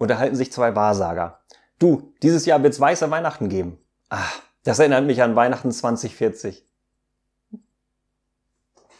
unterhalten sich zwei Wahrsager. Du, dieses Jahr wird's weiße Weihnachten geben. Ah, das erinnert mich an Weihnachten 2040.